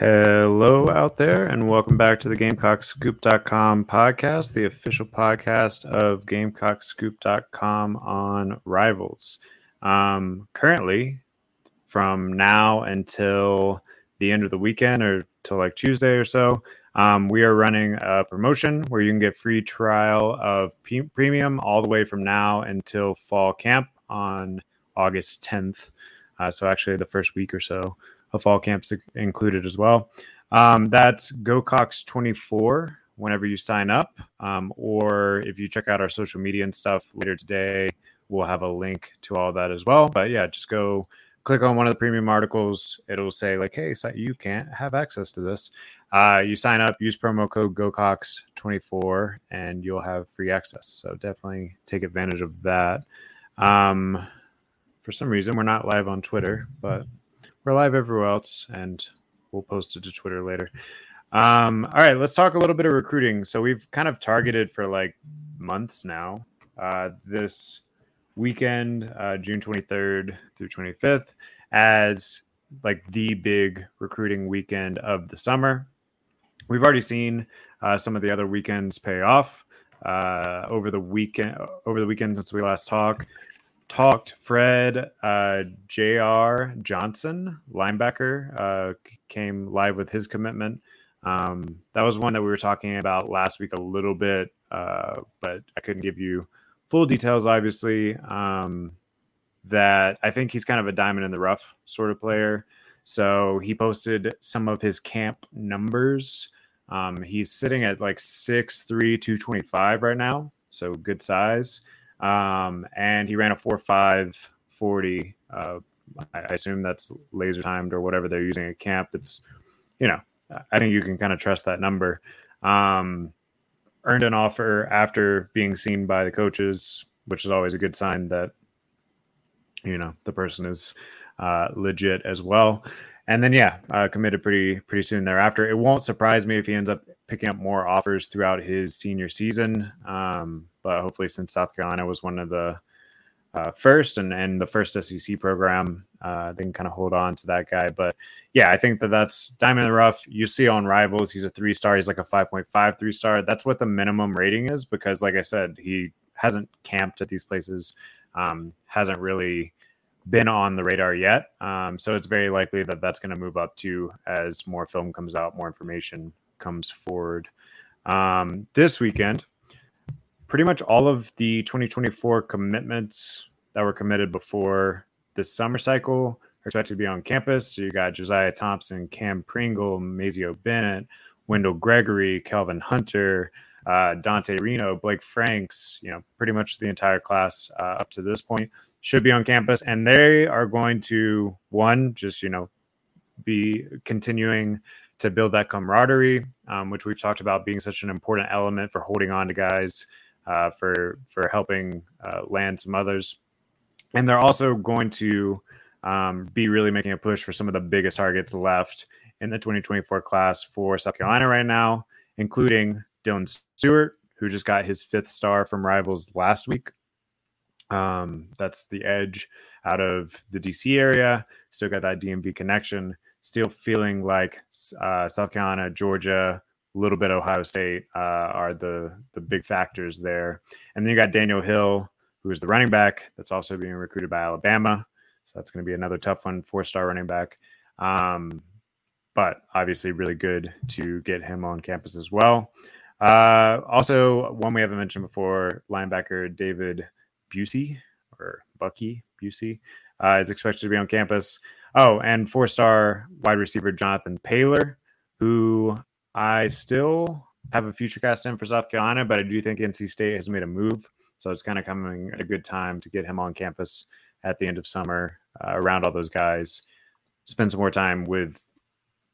Hello out there, and welcome back to the GamecockScoop.com podcast, the official podcast of GamecockScoop.com on Rivals. Um, currently, from now until the end of the weekend or till like Tuesday or so, um, we are running a promotion where you can get free trial of P- premium all the way from now until fall camp on August 10th. Uh, so, actually, the first week or so of fall camps included as well. Um, that's GOCOCKS24 whenever you sign up, um, or if you check out our social media and stuff later today, we'll have a link to all that as well. But yeah, just go click on one of the premium articles. It'll say like, "Hey, you can't have access to this." Uh, you sign up, use promo code GOCOCKS24, and you'll have free access. So definitely take advantage of that. Um, for some reason, we're not live on Twitter, but we're live everywhere else, and we'll post it to Twitter later. Um, all right, let's talk a little bit of recruiting. So we've kind of targeted for like months now. Uh, this weekend, uh, June 23rd through 25th, as like the big recruiting weekend of the summer. We've already seen uh, some of the other weekends pay off uh, over the weekend. Over the weekend since we last talked, talked Fred uh, J.R. Johnson, linebacker, uh, came live with his commitment. Um, that was one that we were talking about last week a little bit, uh, but I couldn't give you full details, obviously. Um, that I think he's kind of a diamond in the rough sort of player. So he posted some of his camp numbers. Um, he's sitting at like 6'3, 225 right now. So good size. Um, and he ran a 4'5 40. Uh, I assume that's laser timed or whatever they're using at camp. It's, you know, I think you can kind of trust that number. Um, earned an offer after being seen by the coaches, which is always a good sign that, you know, the person is uh, legit as well. And then, yeah, uh, committed pretty pretty soon thereafter. It won't surprise me if he ends up picking up more offers throughout his senior season. Um, but hopefully, since South Carolina was one of the uh, first and, and the first SEC program, uh, they can kind of hold on to that guy. But yeah, I think that that's diamond in the rough. You see on Rivals, he's a three star. He's like a 5.5 three star. That's what the minimum rating is because, like I said, he hasn't camped at these places, um, hasn't really been on the radar yet. Um, so it's very likely that that's going to move up too as more film comes out, more information comes forward. Um, this weekend, pretty much all of the 2024 commitments that were committed before the summer cycle are expected to be on campus. So you got Josiah Thompson, Cam Pringle, Mazeo Bennett, Wendell Gregory, Kelvin Hunter, uh, Dante Reno, Blake Franks, you know, pretty much the entire class uh, up to this point should be on campus. And they are going to, one, just, you know, be continuing to build that camaraderie, um, which we've talked about being such an important element for holding on to guys uh, for for helping uh, land some others. And they're also going to um, be really making a push for some of the biggest targets left in the 2024 class for South Carolina right now, including Dylan Stewart, who just got his fifth star from Rivals last week. Um, that's the edge out of the DC area. Still got that DMV connection. Still feeling like uh, South Carolina, Georgia, a little bit Ohio State uh, are the the big factors there. And then you got Daniel Hill, who is the running back that's also being recruited by Alabama. So that's going to be another tough one, four star running back. Um, but obviously, really good to get him on campus as well. Uh, also, one we haven't mentioned before, linebacker David Busey or Bucky Busey uh, is expected to be on campus. Oh, and four star wide receiver Jonathan Paylor, who I still have a future cast in for South Carolina, but I do think NC State has made a move. So it's kind of coming at a good time to get him on campus at the end of summer uh, around all those guys. Spend some more time with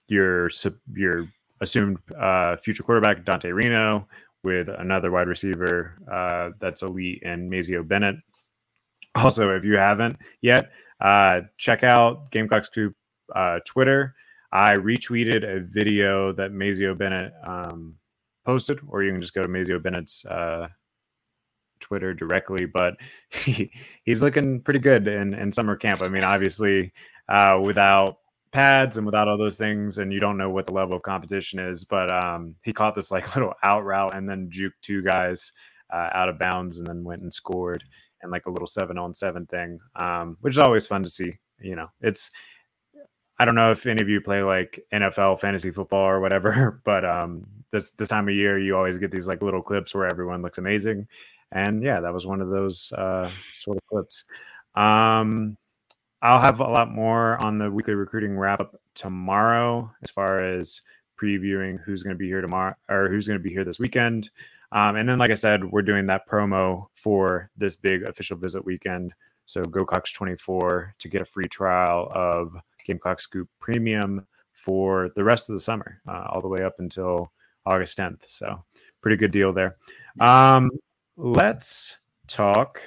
your your assumed uh, future quarterback Dante Reno, with another wide receiver uh, that's elite and Mazeo Bennett. Also, if you haven't yet, uh, check out Gamecocks Scoop uh, Twitter. I retweeted a video that Mazeo Bennett um, posted, or you can just go to Mazeo Bennett's uh, Twitter directly. But he, he's looking pretty good in, in summer camp. I mean, obviously, uh, without pads and without all those things, and you don't know what the level of competition is. But um, he caught this like little out route and then juked two guys uh, out of bounds and then went and scored and like a little seven on seven thing, um, which is always fun to see. You know, it's I don't know if any of you play like NFL fantasy football or whatever, but um, this this time of year you always get these like little clips where everyone looks amazing, and yeah, that was one of those uh, sort of clips. Um, I'll have a lot more on the weekly recruiting wrap up tomorrow as far as previewing who's going to be here tomorrow or who's going to be here this weekend. Um, and then, like I said, we're doing that promo for this big official visit weekend. So GOCOCKS24 to get a free trial of Gamecock Scoop Premium for the rest of the summer, uh, all the way up until August 10th. So pretty good deal there. Um, let's talk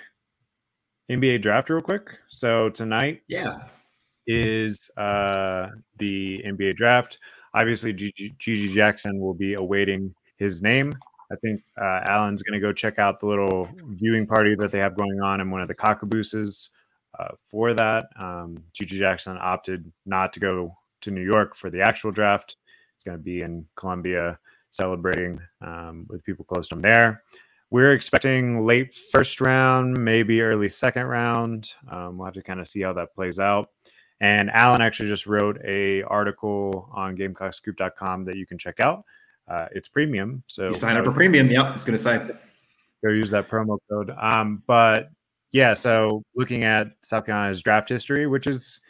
NBA draft real quick. So tonight, yeah, is uh, the NBA draft. Obviously, GG Jackson will be awaiting his name. I think uh, Alan's going to go check out the little viewing party that they have going on in one of the cockabooses uh, for that. Um, GG Jackson opted not to go to New York for the actual draft. He's going to be in Columbia celebrating um, with people close to him there. We're expecting late first round, maybe early second round. Um, we'll have to kind of see how that plays out. And Alan actually just wrote a article on GamecockScoop.com that you can check out. Uh, it's premium, so you sign up for premium. Yep, it's going to say go use that promo code. Um, but yeah, so looking at South Carolina's draft history, which is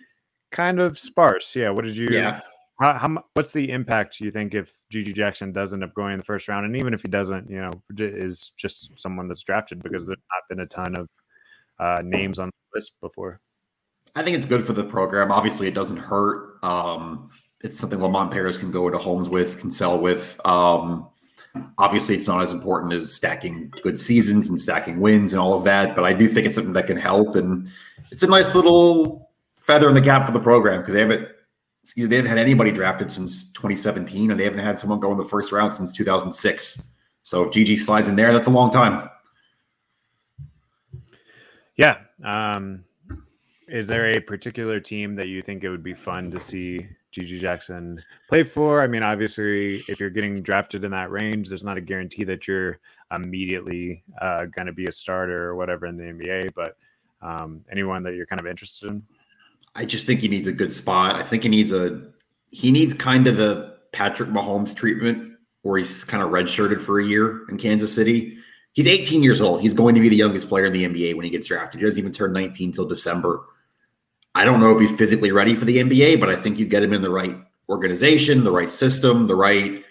kind of sparse. Yeah, what did you? Yeah. How, how what's the impact you think if GG Jackson does end up going in the first round, and even if he doesn't, you know, is just someone that's drafted because there's not been a ton of uh, names on the list before. I think it's good for the program. Obviously, it doesn't hurt. Um, it's something Lamont Paris can go into homes with, can sell with. Um, obviously, it's not as important as stacking good seasons and stacking wins and all of that, but I do think it's something that can help. And it's a nice little feather in the cap for the program because they haven't they haven't had anybody drafted since 2017, and they haven't had someone go in the first round since 2006. So if GG slides in there, that's a long time. Yeah. Um, is there a particular team that you think it would be fun to see GG Jackson play for? I mean, obviously, if you're getting drafted in that range, there's not a guarantee that you're immediately uh, going to be a starter or whatever in the NBA, but um, anyone that you're kind of interested in? I just think he needs a good spot. I think he needs a he needs kind of the Patrick Mahomes treatment where he's kind of redshirted for a year in Kansas City. He's 18 years old. He's going to be the youngest player in the NBA when he gets drafted. He doesn't even turn 19 until December. I don't know if he's physically ready for the NBA, but I think you get him in the right organization, the right system, the right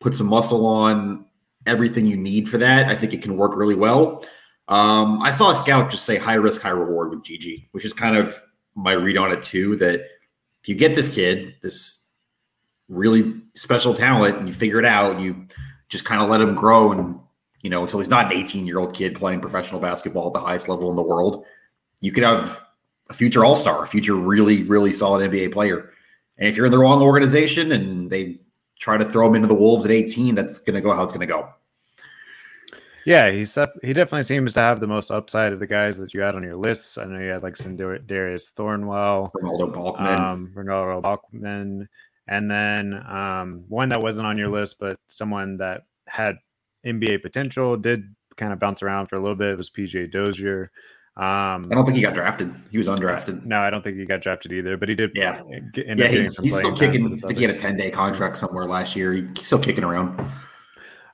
put some muscle on, everything you need for that. I think it can work really well. Um, I saw a scout just say high risk, high reward with GG, which is kind of my read on it too. That if you get this kid, this really special talent, and you figure it out, you just kind of let him grow and you know until he's not an 18 year old kid playing professional basketball at the highest level in the world. You could have a future all star, a future really, really solid NBA player. And if you're in the wrong organization and they try to throw him into the Wolves at 18, that's going to go how it's going to go. Yeah, he's he definitely seems to have the most upside of the guys that you had on your list. I know you had like some Darius Thornwell, Renaldo Balkman, um, Renaldo Balkman, and then um, one that wasn't on your list, but someone that had NBA potential, did kind of bounce around for a little bit. It was PJ Dozier. Um, I don't think he got drafted. He was undrafted. No, I don't think he got drafted either. But he did. Yeah, get, yeah. He, he's still kicking. I think he had a ten day contract somewhere last year. He's still kicking around.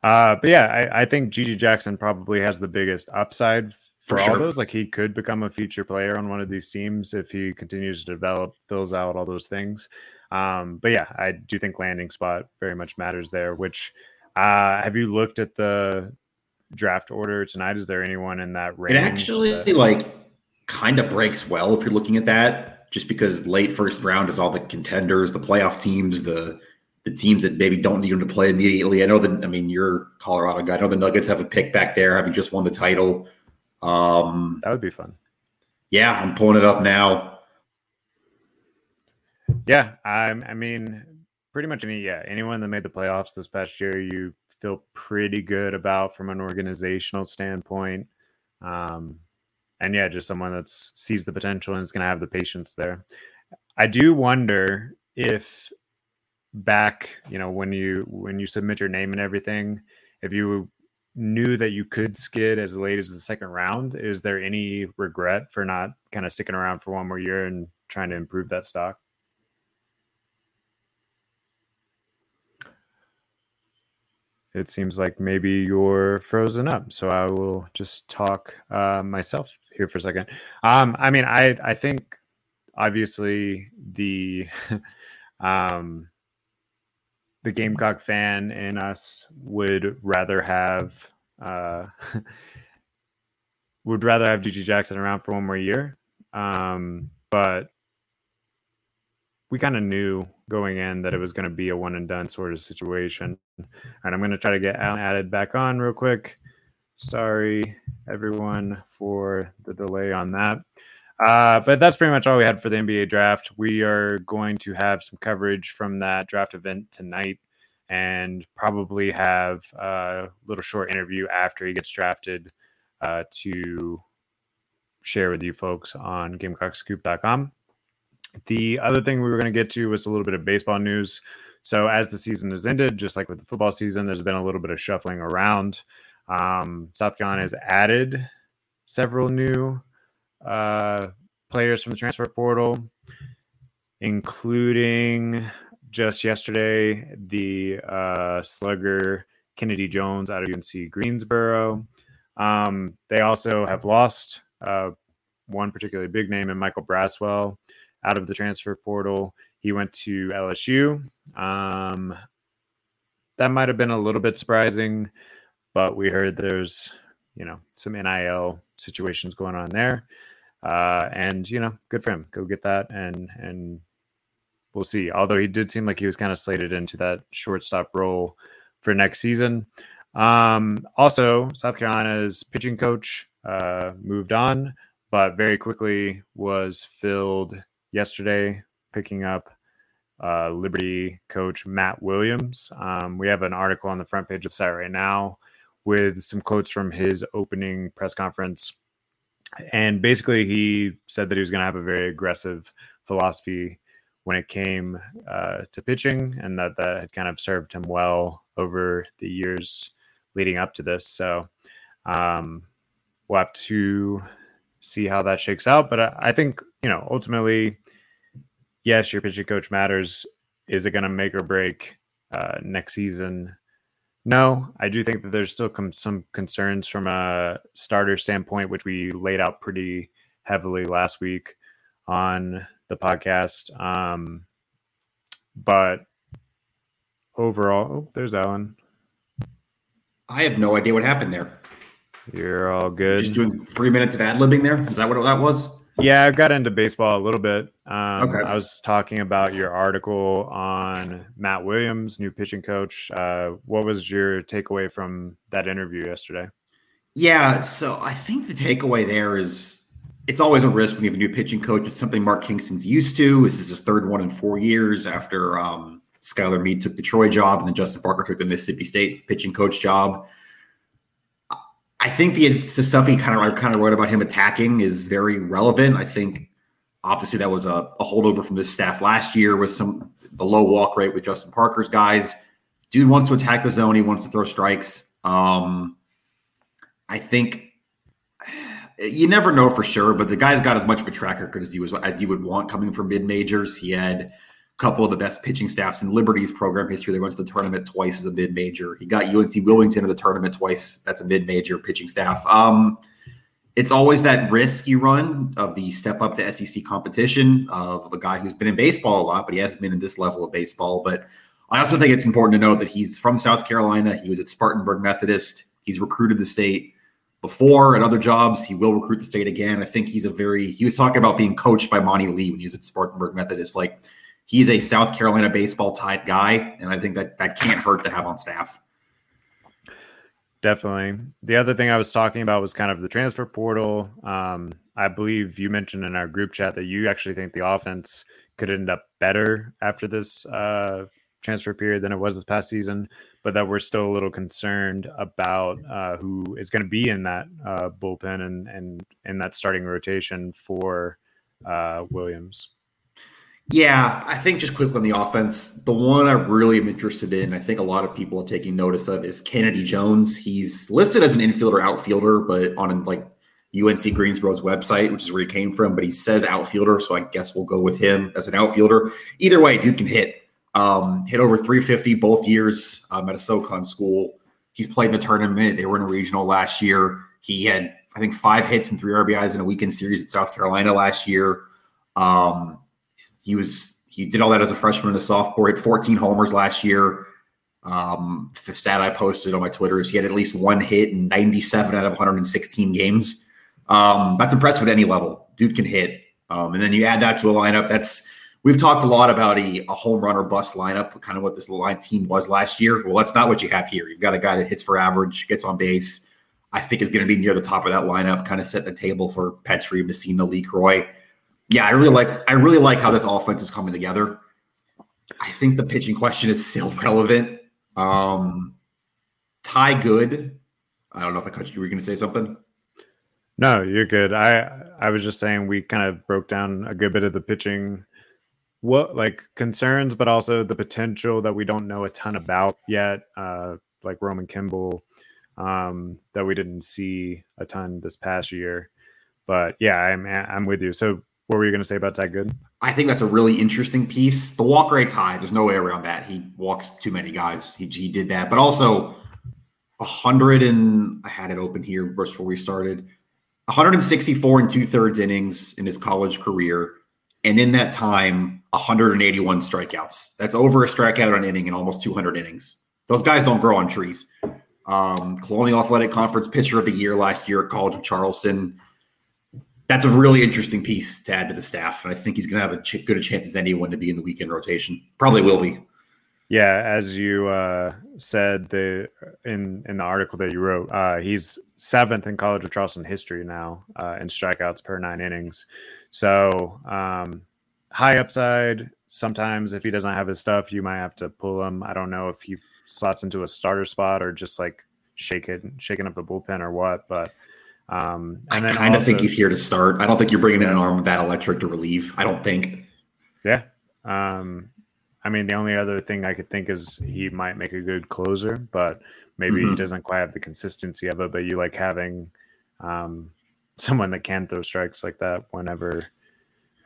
Uh, but yeah, I, I, think GG Jackson probably has the biggest upside for, for all sure. those. Like he could become a future player on one of these teams if he continues to develop, fills out all those things. Um, but yeah, I do think landing spot very much matters there. Which uh, have you looked at the draft order tonight? Is there anyone in that range? It actually that- like kind of breaks well if you're looking at that, just because late first round is all the contenders, the playoff teams, the the teams that maybe don't need them to play immediately. I know that I mean you're Colorado guy. I know the Nuggets have a pick back there, having just won the title. Um, that would be fun. Yeah, I'm pulling it up now. Yeah, I'm. I mean, pretty much any. Yeah, anyone that made the playoffs this past year, you feel pretty good about from an organizational standpoint. Um, and yeah, just someone that sees the potential and is going to have the patience there. I do wonder if back, you know, when you when you submit your name and everything, if you knew that you could skid as late as the second round, is there any regret for not kind of sticking around for one more year and trying to improve that stock? It seems like maybe you're frozen up, so I will just talk uh, myself here for a second. Um, I mean, I I think obviously the um, the Gamecock fan in us would rather have uh, would rather have GG Jackson around for one more year. Um, but we kind of knew going in that it was going to be a one and done sort of situation. And I'm going to try to get Alan added back on real quick. Sorry, everyone, for the delay on that. Uh, but that's pretty much all we had for the NBA draft. We are going to have some coverage from that draft event tonight and probably have a little short interview after he gets drafted uh, to share with you folks on GamecockScoop.com. The other thing we were going to get to was a little bit of baseball news. So, as the season has ended, just like with the football season, there's been a little bit of shuffling around. Um, South Carolina has added several new uh, players from the transfer portal, including just yesterday the uh, slugger Kennedy Jones out of UNC Greensboro. Um, they also have lost uh, one particularly big name in Michael Braswell out of the transfer portal. He went to LSU. Um, that might have been a little bit surprising, but we heard there's you know some NIL situations going on there. Uh, and you know, good for him. Go get that, and and we'll see. Although he did seem like he was kind of slated into that shortstop role for next season. Um, also, South Carolina's pitching coach uh, moved on, but very quickly was filled yesterday, picking up uh, Liberty coach Matt Williams. Um, we have an article on the front page of the site right now with some quotes from his opening press conference and basically, he said that he was going to have a very aggressive philosophy when it came uh, to pitching, and that that had kind of served him well over the years leading up to this. So um, we'll have to see how that shakes out. But I, I think you know ultimately, yes, your pitching coach matters. Is it going to make or break uh, next season? No, I do think that there's still com- some concerns from a starter standpoint, which we laid out pretty heavily last week on the podcast. Um, but overall, oh, there's Alan. I have no idea what happened there. You're all good. Just doing three minutes of ad libbing there. Is that what that was? Yeah, I got into baseball a little bit. Um, okay. I was talking about your article on Matt Williams, new pitching coach. Uh, what was your takeaway from that interview yesterday? Yeah, so I think the takeaway there is it's always a risk when you have a new pitching coach. It's something Mark Kingston's used to. This is his third one in four years after um, Skylar Meade took the Troy job and then Justin Parker took the Mississippi State pitching coach job. I think the, the stuff he kind of I kind of wrote about him attacking is very relevant. I think obviously that was a, a holdover from this staff last year with some the low walk rate with Justin Parker's guys. Dude wants to attack the zone. He wants to throw strikes. Um, I think you never know for sure, but the guy's got as much of a track record as he was as you would want coming from mid majors. He had couple of the best pitching staffs in Liberty's program history. They went to the tournament twice as a mid major. He got UNC Wilmington to the tournament twice. That's a mid major pitching staff. Um, it's always that risk you run of the step up to SEC competition of a guy who's been in baseball a lot, but he hasn't been in this level of baseball. But I also think it's important to note that he's from South Carolina. He was at Spartanburg Methodist. He's recruited the state before at other jobs. He will recruit the state again. I think he's a very, he was talking about being coached by Monty Lee when he was at Spartanburg Methodist. Like, he's a South Carolina baseball type guy, and I think that that can't hurt to have on staff. Definitely. The other thing I was talking about was kind of the transfer portal. Um, I believe you mentioned in our group chat that you actually think the offense could end up better after this uh, transfer period than it was this past season, but that we're still a little concerned about uh, who is going to be in that uh, bullpen and and in that starting rotation for uh, Williams. Yeah, I think just quickly on the offense, the one I really am interested in, I think a lot of people are taking notice of, is Kennedy Jones. He's listed as an infielder, outfielder, but on like UNC Greensboro's website, which is where he came from, but he says outfielder, so I guess we'll go with him as an outfielder. Either way, dude can hit. Um, hit over 350 both years um, at a SoCon school. He's played the tournament. They were in a regional last year. He had, I think, five hits and three RBIs in a weekend series at South Carolina last year. Um, he was he did all that as a freshman and a sophomore. Hit 14 homers last year. Um, the stat I posted on my Twitter is he had at least one hit in 97 out of 116 games. Um, that's impressive at any level. Dude can hit. Um, and then you add that to a lineup that's we've talked a lot about a, a home run or bust lineup, kind of what this line team was last year. Well, that's not what you have here. You've got a guy that hits for average, gets on base. I think is going to be near the top of that lineup, kind of set the table for Petry, Messina, LeCroy. Yeah, I really like I really like how this offense is coming together. I think the pitching question is still relevant. Um, Ty Good. I don't know if I cut you. Were you going to say something? No, you're good. I I was just saying we kind of broke down a good bit of the pitching what like concerns, but also the potential that we don't know a ton about yet, uh, like Roman Kimball, um, that we didn't see a ton this past year. But yeah, I'm I'm with you. So what were you going to say about that? Good. I think that's a really interesting piece. The walk rate's high. There's no way around that. He walks too many guys. He, he did that, but also a hundred and I had it open here before we started. 164 and two thirds innings in his college career, and in that time, 181 strikeouts. That's over a strikeout on inning in almost 200 innings. Those guys don't grow on trees. Um, Colonial Athletic Conference Pitcher of the Year last year at College of Charleston. That's a really interesting piece to add to the staff, and I think he's going to have a ch- good a chance as anyone to be in the weekend rotation. Probably will be. Yeah, as you uh, said the in in the article that you wrote, uh, he's seventh in College of Charleston history now uh, in strikeouts per nine innings. So um, high upside. Sometimes if he doesn't have his stuff, you might have to pull him. I don't know if he slots into a starter spot or just like shake it, shaking up the bullpen or what. But um, I kind of think he's here to start. I don't think you're bringing in an arm of that electric to relieve. I don't think. Yeah. Um, I mean, the only other thing I could think is he might make a good closer, but maybe mm-hmm. he doesn't quite have the consistency of it. But you like having um, someone that can throw strikes like that whenever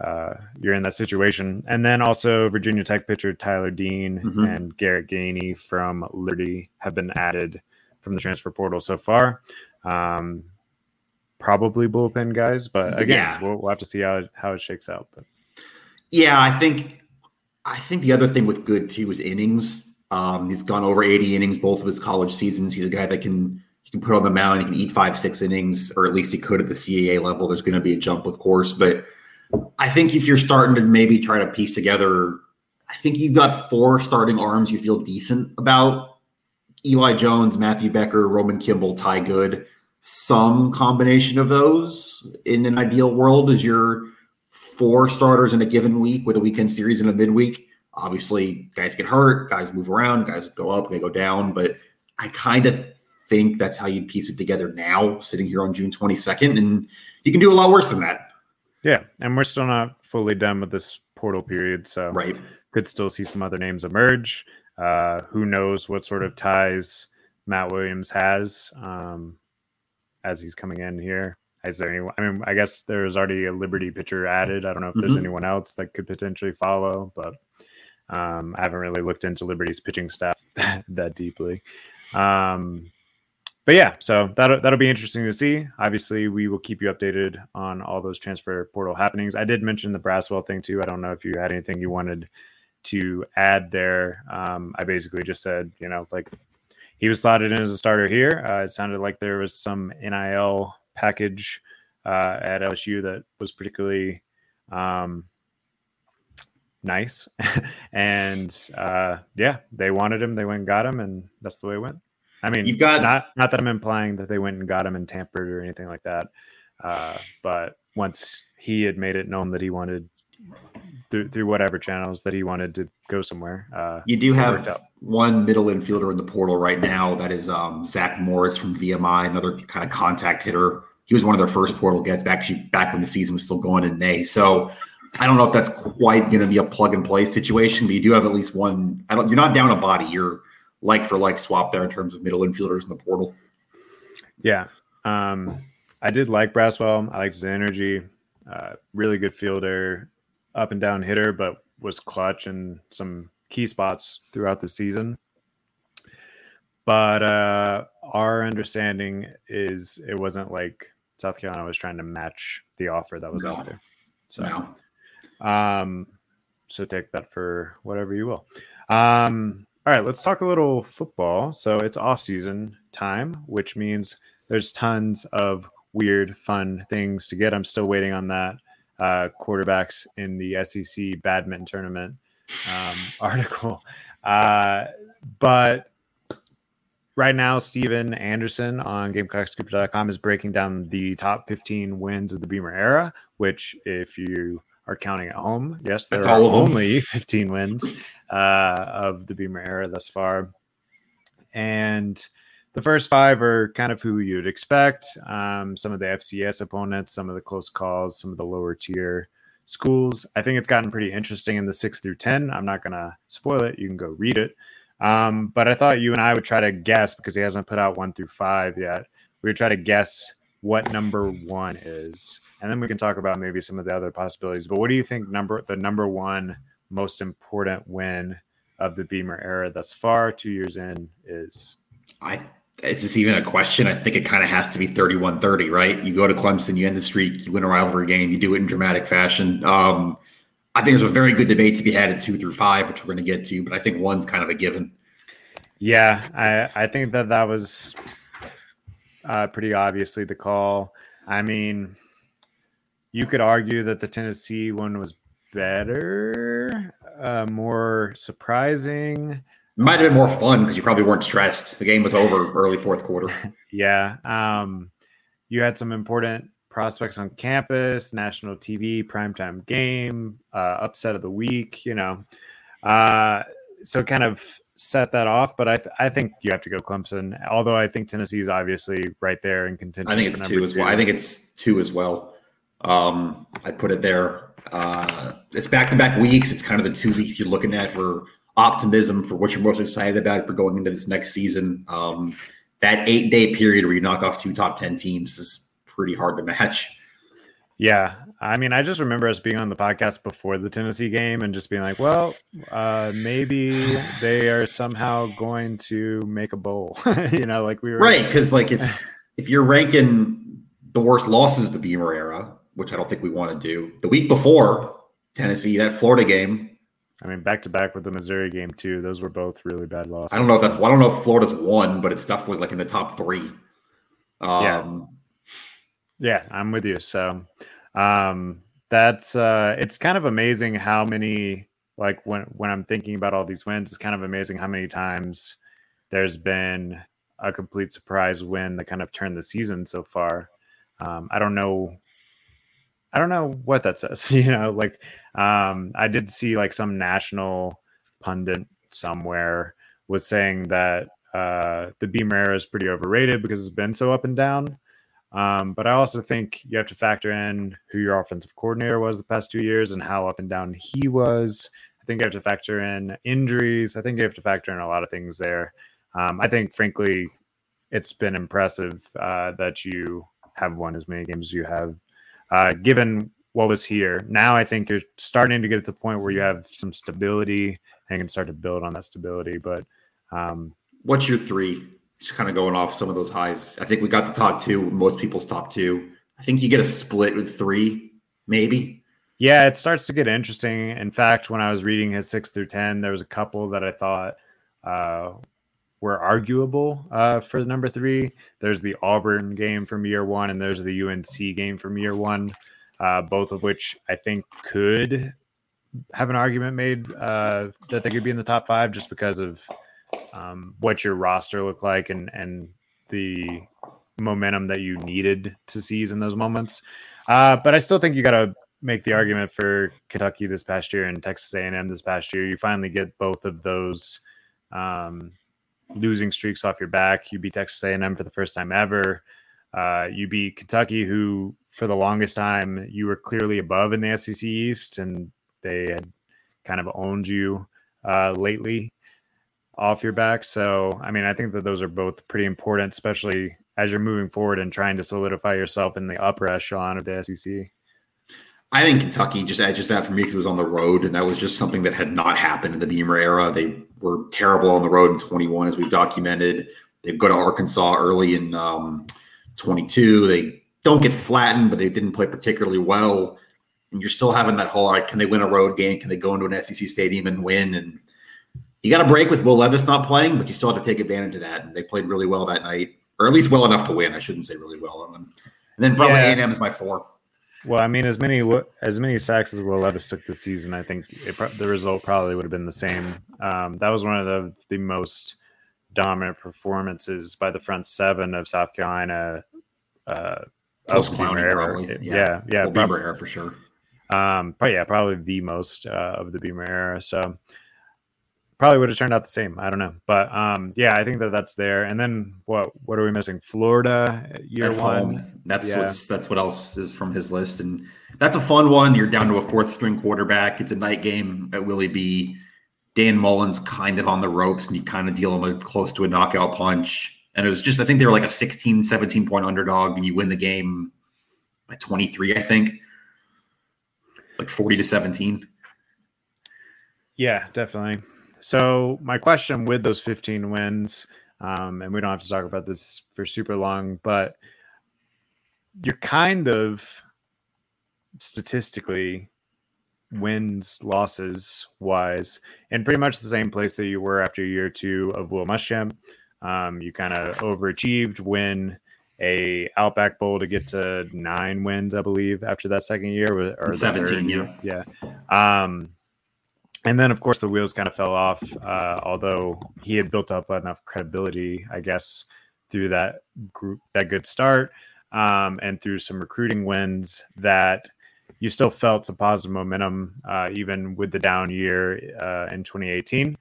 uh, you're in that situation. And then also Virginia Tech pitcher Tyler Dean mm-hmm. and Garrett Gainey from Liberty have been added from the transfer portal so far. Um, probably bullpen guys, but again, yeah. we'll, we'll, have to see how it, how it shakes out. But yeah, I think I think the other thing with good too is innings. Um, he's gone over 80 innings both of his college seasons. He's a guy that can you can put on the mound. He can eat five, six innings, or at least he could at the CAA level. There's going to be a jump, of course, but I think if you're starting to maybe try to piece together, I think you've got four starting arms you feel decent about. Eli Jones, Matthew Becker, Roman Kimball, Ty Good. Some combination of those in an ideal world is your four starters in a given week with a weekend series and a midweek. Obviously, guys get hurt, guys move around, guys go up, they go down. But I kind of think that's how you'd piece it together now, sitting here on June 22nd. And you can do a lot worse than that. Yeah, and we're still not fully done with this portal period, so right. could still see some other names emerge. Uh, who knows what sort of ties Matt Williams has um, as he's coming in here? Is there anyone? I mean, I guess there's already a Liberty pitcher added. I don't know if there's mm-hmm. anyone else that could potentially follow, but um, I haven't really looked into Liberty's pitching staff that, that deeply. Um, but yeah, so that'll that'll be interesting to see. Obviously, we will keep you updated on all those transfer portal happenings. I did mention the Braswell thing too. I don't know if you had anything you wanted to add there. Um, I basically just said, you know, like he was slotted in as a starter here. Uh, it sounded like there was some NIL package uh, at LSU that was particularly um, nice, and uh, yeah, they wanted him. They went and got him, and that's the way it went. I mean, you've got not not that I'm implying that they went and got him and tampered or anything like that, uh, but once he had made it known that he wanted through, through whatever channels that he wanted to go somewhere. Uh, you do have one middle infielder in the portal right now. That is um, Zach Morris from VMI, another kind of contact hitter. He was one of their first portal gets back, actually back when the season was still going in May. So I don't know if that's quite going to be a plug and play situation, but you do have at least one. I don't. You're not down a body. You're like for like swap there in terms of middle infielders in the portal. Yeah, um, I did like Braswell. I liked his energy. Uh, really good fielder, up and down hitter, but was clutch in some key spots throughout the season. But uh, our understanding is it wasn't like South Carolina was trying to match the offer that was no. out there. So, no. um, so take that for whatever you will. Um, all right, let's talk a little football. So it's off season time, which means there's tons of weird, fun things to get. I'm still waiting on that uh, quarterbacks in the SEC badminton tournament um, article. Uh, but right now, Steven Anderson on GamecockScoop.com is breaking down the top 15 wins of the Beamer era, which, if you are counting at home, yes, there That's are only 15 wins uh, of the Beamer era thus far. And the first five are kind of who you'd expect. Um, some of the FCS opponents, some of the close calls, some of the lower tier schools. I think it's gotten pretty interesting in the six through 10. I'm not going to spoil it. You can go read it. Um, but I thought you and I would try to guess because he hasn't put out one through five yet. We would try to guess what number one is, and then we can talk about maybe some of the other possibilities. But what do you think number the number one most important win of the Beamer era thus far, two years in, is? I is this even a question? I think it kind of has to be 31 30, right? You go to Clemson, you end the streak, you win a rivalry game, you do it in dramatic fashion. Um, I think there's a very good debate to be had at two through five, which we're going to get to, but I think one's kind of a given. Yeah, I, I think that that was uh, pretty obviously the call. I mean, you could argue that the Tennessee one was better, uh, more surprising. Might have been more fun because you probably weren't stressed. The game was over early fourth quarter. yeah. Um, you had some important prospects on campus, national TV, primetime game, uh, upset of the week, you know. Uh, so kind of set that off, but I, th- I think you have to go Clemson. Although I think Tennessee is obviously right there in contention. I think it's two as well. I think it's two as well. Um, I put it there. Uh, it's back to back weeks. It's kind of the two weeks you're looking at for optimism for what you're most excited about for going into this next season. Um, that eight day period where you knock off two top 10 teams is pretty hard to match. Yeah. I mean, I just remember us being on the podcast before the Tennessee game and just being like, well, uh, maybe they are somehow going to make a bowl. you know, like we were right. Cause like if if you're ranking the worst losses of the Beamer era, which I don't think we want to do, the week before Tennessee, that Florida game. I mean, back to back with the Missouri game too. Those were both really bad losses. I don't know if that's I don't know if Florida's won, but it's definitely like in the top three. Um, yeah. Yeah, I'm with you. So um, that's uh, it's kind of amazing how many like when when I'm thinking about all these wins, it's kind of amazing how many times there's been a complete surprise win that kind of turned the season so far. Um, I don't know. I don't know what that says. You know, like um, I did see like some national pundit somewhere was saying that uh, the Beamer era is pretty overrated because it's been so up and down. Um, but I also think you have to factor in who your offensive coordinator was the past two years and how up and down he was. I think you have to factor in injuries. I think you have to factor in a lot of things there. Um, I think, frankly, it's been impressive uh, that you have won as many games as you have, uh, given what was here. Now I think you're starting to get to the point where you have some stability and can start to build on that stability. But um, what's your three? just kind of going off some of those highs. I think we got the top two, most people's top two. I think you get a split with three, maybe. Yeah, it starts to get interesting. In fact, when I was reading his six through 10, there was a couple that I thought uh, were arguable uh, for the number three. There's the Auburn game from year one, and there's the UNC game from year one, uh, both of which I think could have an argument made uh, that they could be in the top five just because of um, what your roster looked like and and the momentum that you needed to seize in those moments. Uh, but I still think you got to make the argument for Kentucky this past year and Texas A&M this past year. You finally get both of those um, losing streaks off your back. You beat Texas A&M for the first time ever. Uh, you beat Kentucky, who for the longest time you were clearly above in the SEC East, and they had kind of owned you uh, lately off your back. So, I mean, I think that those are both pretty important, especially as you're moving forward and trying to solidify yourself in the upper echelon of the SEC. I think Kentucky just edges that for me because it was on the road, and that was just something that had not happened in the Beamer era. They were terrible on the road in 21, as we've documented. They go to Arkansas early in um, 22. They don't get flattened, but they didn't play particularly well. And you're still having that whole, all right, can they win a road game? Can they go into an SEC stadium and win? And you got a break with Will Levis not playing, but you still have to take advantage of that. And they played really well that night, or at least well enough to win. I shouldn't say really well. And then probably yeah. A&M is my four. Well, I mean, as many as many sacks as Will Levis took this season, I think it, the result probably would have been the same. Um, that was one of the the most dominant performances by the front seven of South Carolina. Uh, Clowney, probably. Yeah, yeah, yeah well, probably, era for sure. Um, but yeah, probably the most uh, of the Beamer era. So probably would have turned out the same. I don't know, but um, yeah, I think that that's there. And then what? What are we missing? Florida year At one. Home. That's yeah. what's that's what else is from his list, and that's a fun one. You're down to a fourth string quarterback. It's a night game at Willie B. Dan Mullen's kind of on the ropes, and you kind of deal him close to a knockout punch. And it was just, I think they were like a 16, 17 point underdog, and you win the game by 23, I think, like 40 to 17. Yeah, definitely. So my question with those 15 wins, um, and we don't have to talk about this for super long, but you're kind of statistically wins losses wise in pretty much the same place that you were after year two of Will Muschamp. Um, you kind of overachieved, when a Outback Bowl to get to nine wins, I believe, after that second year or 17, yeah. Yeah. Um, and then of course the wheels kind of fell off uh, although he had built up enough credibility i guess through that group that good start um, and through some recruiting wins that you still felt some positive momentum uh, even with the down year uh, in 2018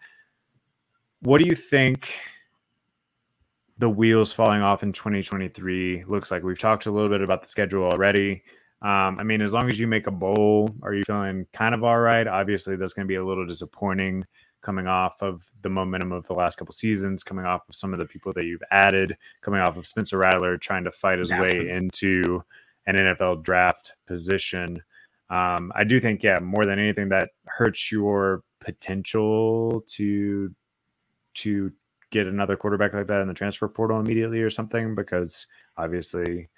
what do you think the wheels falling off in 2023 looks like? We've talked a little bit about the schedule already um, I mean, as long as you make a bowl, are you feeling kind of all right? Obviously, that's going to be a little disappointing coming off of the momentum of the last couple seasons, coming off of some of the people that you've added, coming off of Spencer Rattler trying to fight his way into an NFL draft position. Um, I do think, yeah, more than anything, that hurts your potential to to get another quarterback like that in the transfer portal immediately or something, because obviously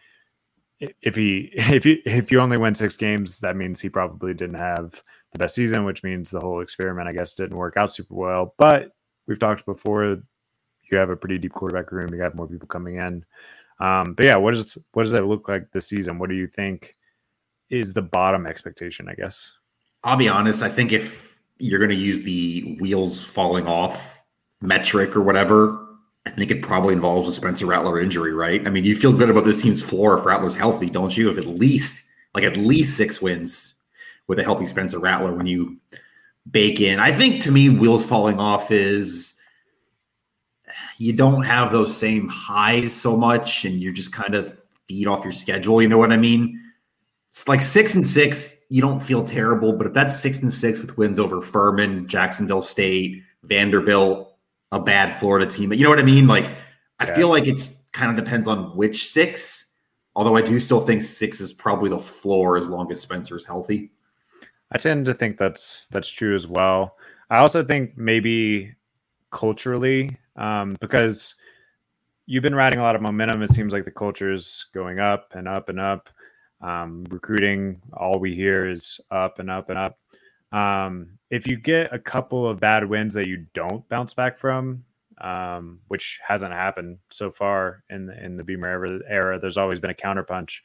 if he if you if you only win six games, that means he probably didn't have the best season, which means the whole experiment, I guess, didn't work out super well. But we've talked before, you have a pretty deep quarterback room. You have more people coming in. Um, but yeah, what does what does that look like this season? What do you think is the bottom expectation? I guess. I'll be honest. I think if you're going to use the wheels falling off metric or whatever, I think it probably involves a Spencer Rattler injury, right? I mean, you feel good about this team's floor if Rattler's healthy, don't you? If at least like at least six wins with a healthy Spencer Rattler when you bake in. I think to me, wheels falling off is you don't have those same highs so much, and you're just kind of feed off your schedule. You know what I mean? It's like six and six. You don't feel terrible, but if that's six and six with wins over Furman, Jacksonville State, Vanderbilt, a bad Florida team. But You know what I mean? Like, I yeah. feel like it's kind of depends on which six. Although I do still think six is probably the floor as long as Spencer's healthy. I tend to think that's that's true as well. I also think maybe culturally, um, because you've been riding a lot of momentum. It seems like the culture is going up and up and up. Um, recruiting, all we hear is up and up and up. Um, if you get a couple of bad wins that you don't bounce back from, um, which hasn't happened so far in the, in the Beamer era, there's always been a counterpunch.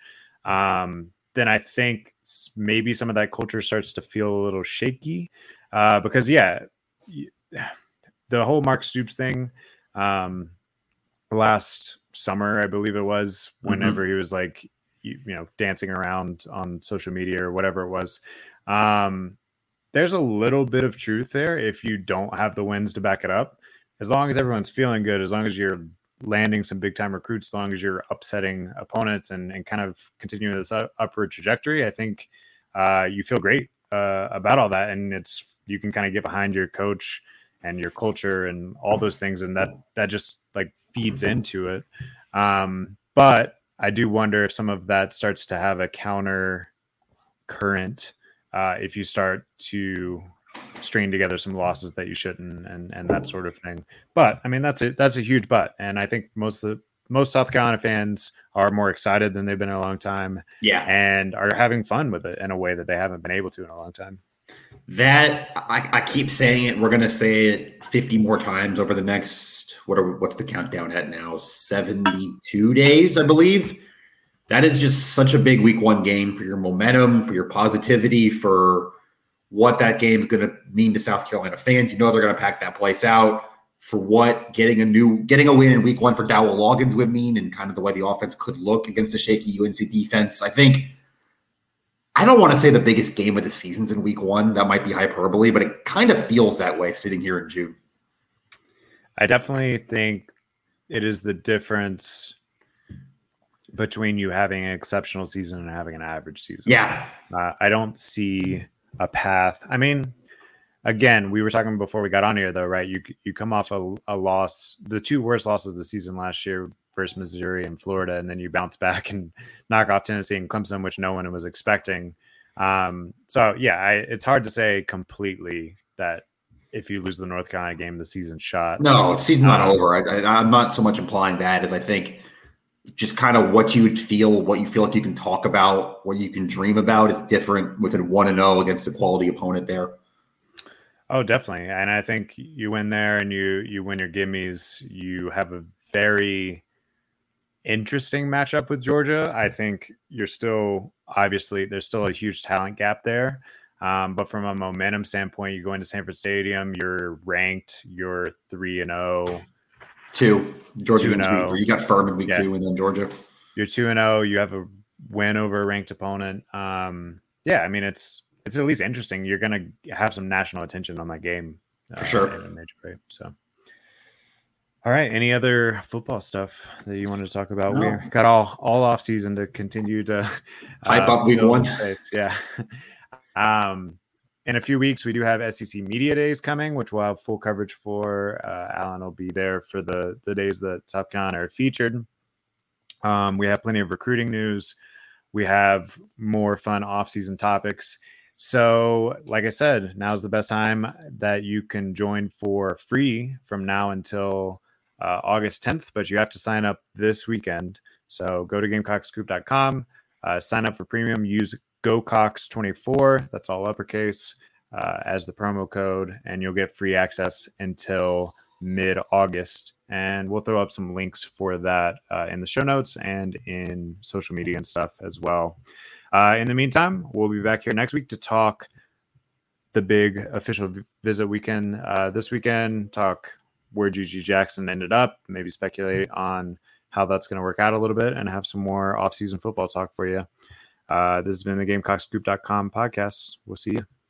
Um, then I think maybe some of that culture starts to feel a little shaky uh, because yeah, the whole Mark Stoops thing um, last summer, I believe it was, mm-hmm. whenever mm-hmm. he was like, you, you, know, dancing around on social media or whatever it was. Um, there's a little bit of truth there if you don't have the wins to back it up. As long as everyone's feeling good, as long as you're landing some big time recruits as long as you're upsetting opponents and, and kind of continuing this upward trajectory. I think uh, you feel great uh, about all that, and it's you can kind of get behind your coach and your culture and all those things, and that that just like feeds into it. Um, but I do wonder if some of that starts to have a counter current uh, if you start to string together some losses that you shouldn't and and that sort of thing. But I mean that's a that's a huge but, and I think most of the most South Carolina fans are more excited than they've been in a long time. Yeah, and are having fun with it in a way that they haven't been able to in a long time. That I, I keep saying it. We're gonna say it 50 more times over the next what are what's the countdown at now? 72 days, I believe. That is just such a big week one game for your momentum, for your positivity, for what that game is going to mean to South Carolina fans. You know they're going to pack that place out for what getting a new getting a win in week one for Dowell Loggains would mean and kind of the way the offense could look against a shaky UNC defense. I think I don't want to say the biggest game of the season's in week one. That might be hyperbole, but it kind of feels that way sitting here in June. I definitely think it is the difference between you having an exceptional season and having an average season. Yeah. Uh, I don't see a path. I mean, again, we were talking before we got on here, though, right? You you come off a, a loss, the two worst losses of the season last year versus Missouri and Florida, and then you bounce back and knock off Tennessee and Clemson, which no one was expecting. Um, so yeah, I, it's hard to say completely that if you lose the North Carolina game, the season's shot. No, season's not um, over. I, I, I'm not so much implying that as I think just kind of what you would feel, what you feel like you can talk about, what you can dream about is different with a one and zero oh against a quality opponent there. Oh, definitely, and I think you win there and you you win your gimmies. You have a very interesting matchup with Georgia. I think you're still obviously there's still a huge talent gap there. Um, but from a momentum standpoint, you go into Sanford Stadium, you're ranked, you're three and zero. Two. Georgia two week oh. You got Furman in week yeah. two, and then Georgia. You're two and. Oh, you have a win over a ranked opponent. Um, yeah, I mean it's it's at least interesting. You're gonna have some national attention on that game uh, for sure in a major way. So. All right. Any other football stuff that you wanted to talk about? No. We got all all off season to continue to hype uh, up week one. Space. Yeah. um, in a few weeks, we do have SEC Media Days coming, which we'll have full coverage for. Uh, Alan will be there for the the days that South Carolina are featured. Um, we have plenty of recruiting news. We have more fun off-season topics. So, like I said, now's the best time that you can join for free from now until uh, August 10th, but you have to sign up this weekend. So go to GamecockScoop.com, uh, sign up for premium, use GOCOCKS24, that's all uppercase, uh, as the promo code, and you'll get free access until mid August. And we'll throw up some links for that uh, in the show notes and in social media and stuff as well. Uh, in the meantime, we'll be back here next week to talk the big official visit weekend uh, this weekend, talk where GG Jackson ended up, maybe speculate on how that's going to work out a little bit, and have some more offseason football talk for you. Uh, this has been the GamecockScoop.com podcast. We'll see you.